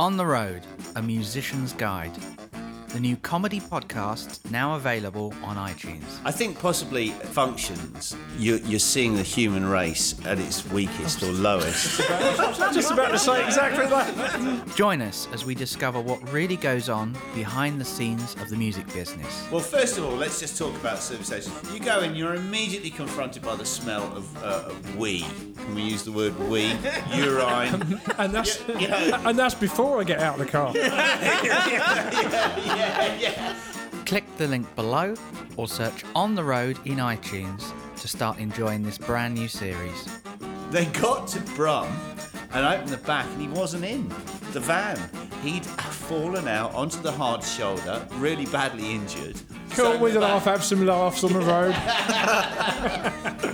On the Road, a musician's guide. The new comedy podcast now available on iTunes. I think possibly functions. You're, you're seeing the human race at its weakest or lowest. Just about to say exactly that. Join us as we discover what really goes on behind the scenes of the music business. Well, first of all, let's just talk about service stations. You go in, you're immediately confronted by the smell of, uh, of wee. Can we use the word wee? Urine. And that's You know, and that's before I get out of the car. yeah, yeah. Click the link below or search On the Road in iTunes to start enjoying this brand new series. They got to Brum and opened the back, and he wasn't in the van. He'd fallen out onto the hard shoulder, really badly injured. Can't we laugh, back- have some laughs on the road?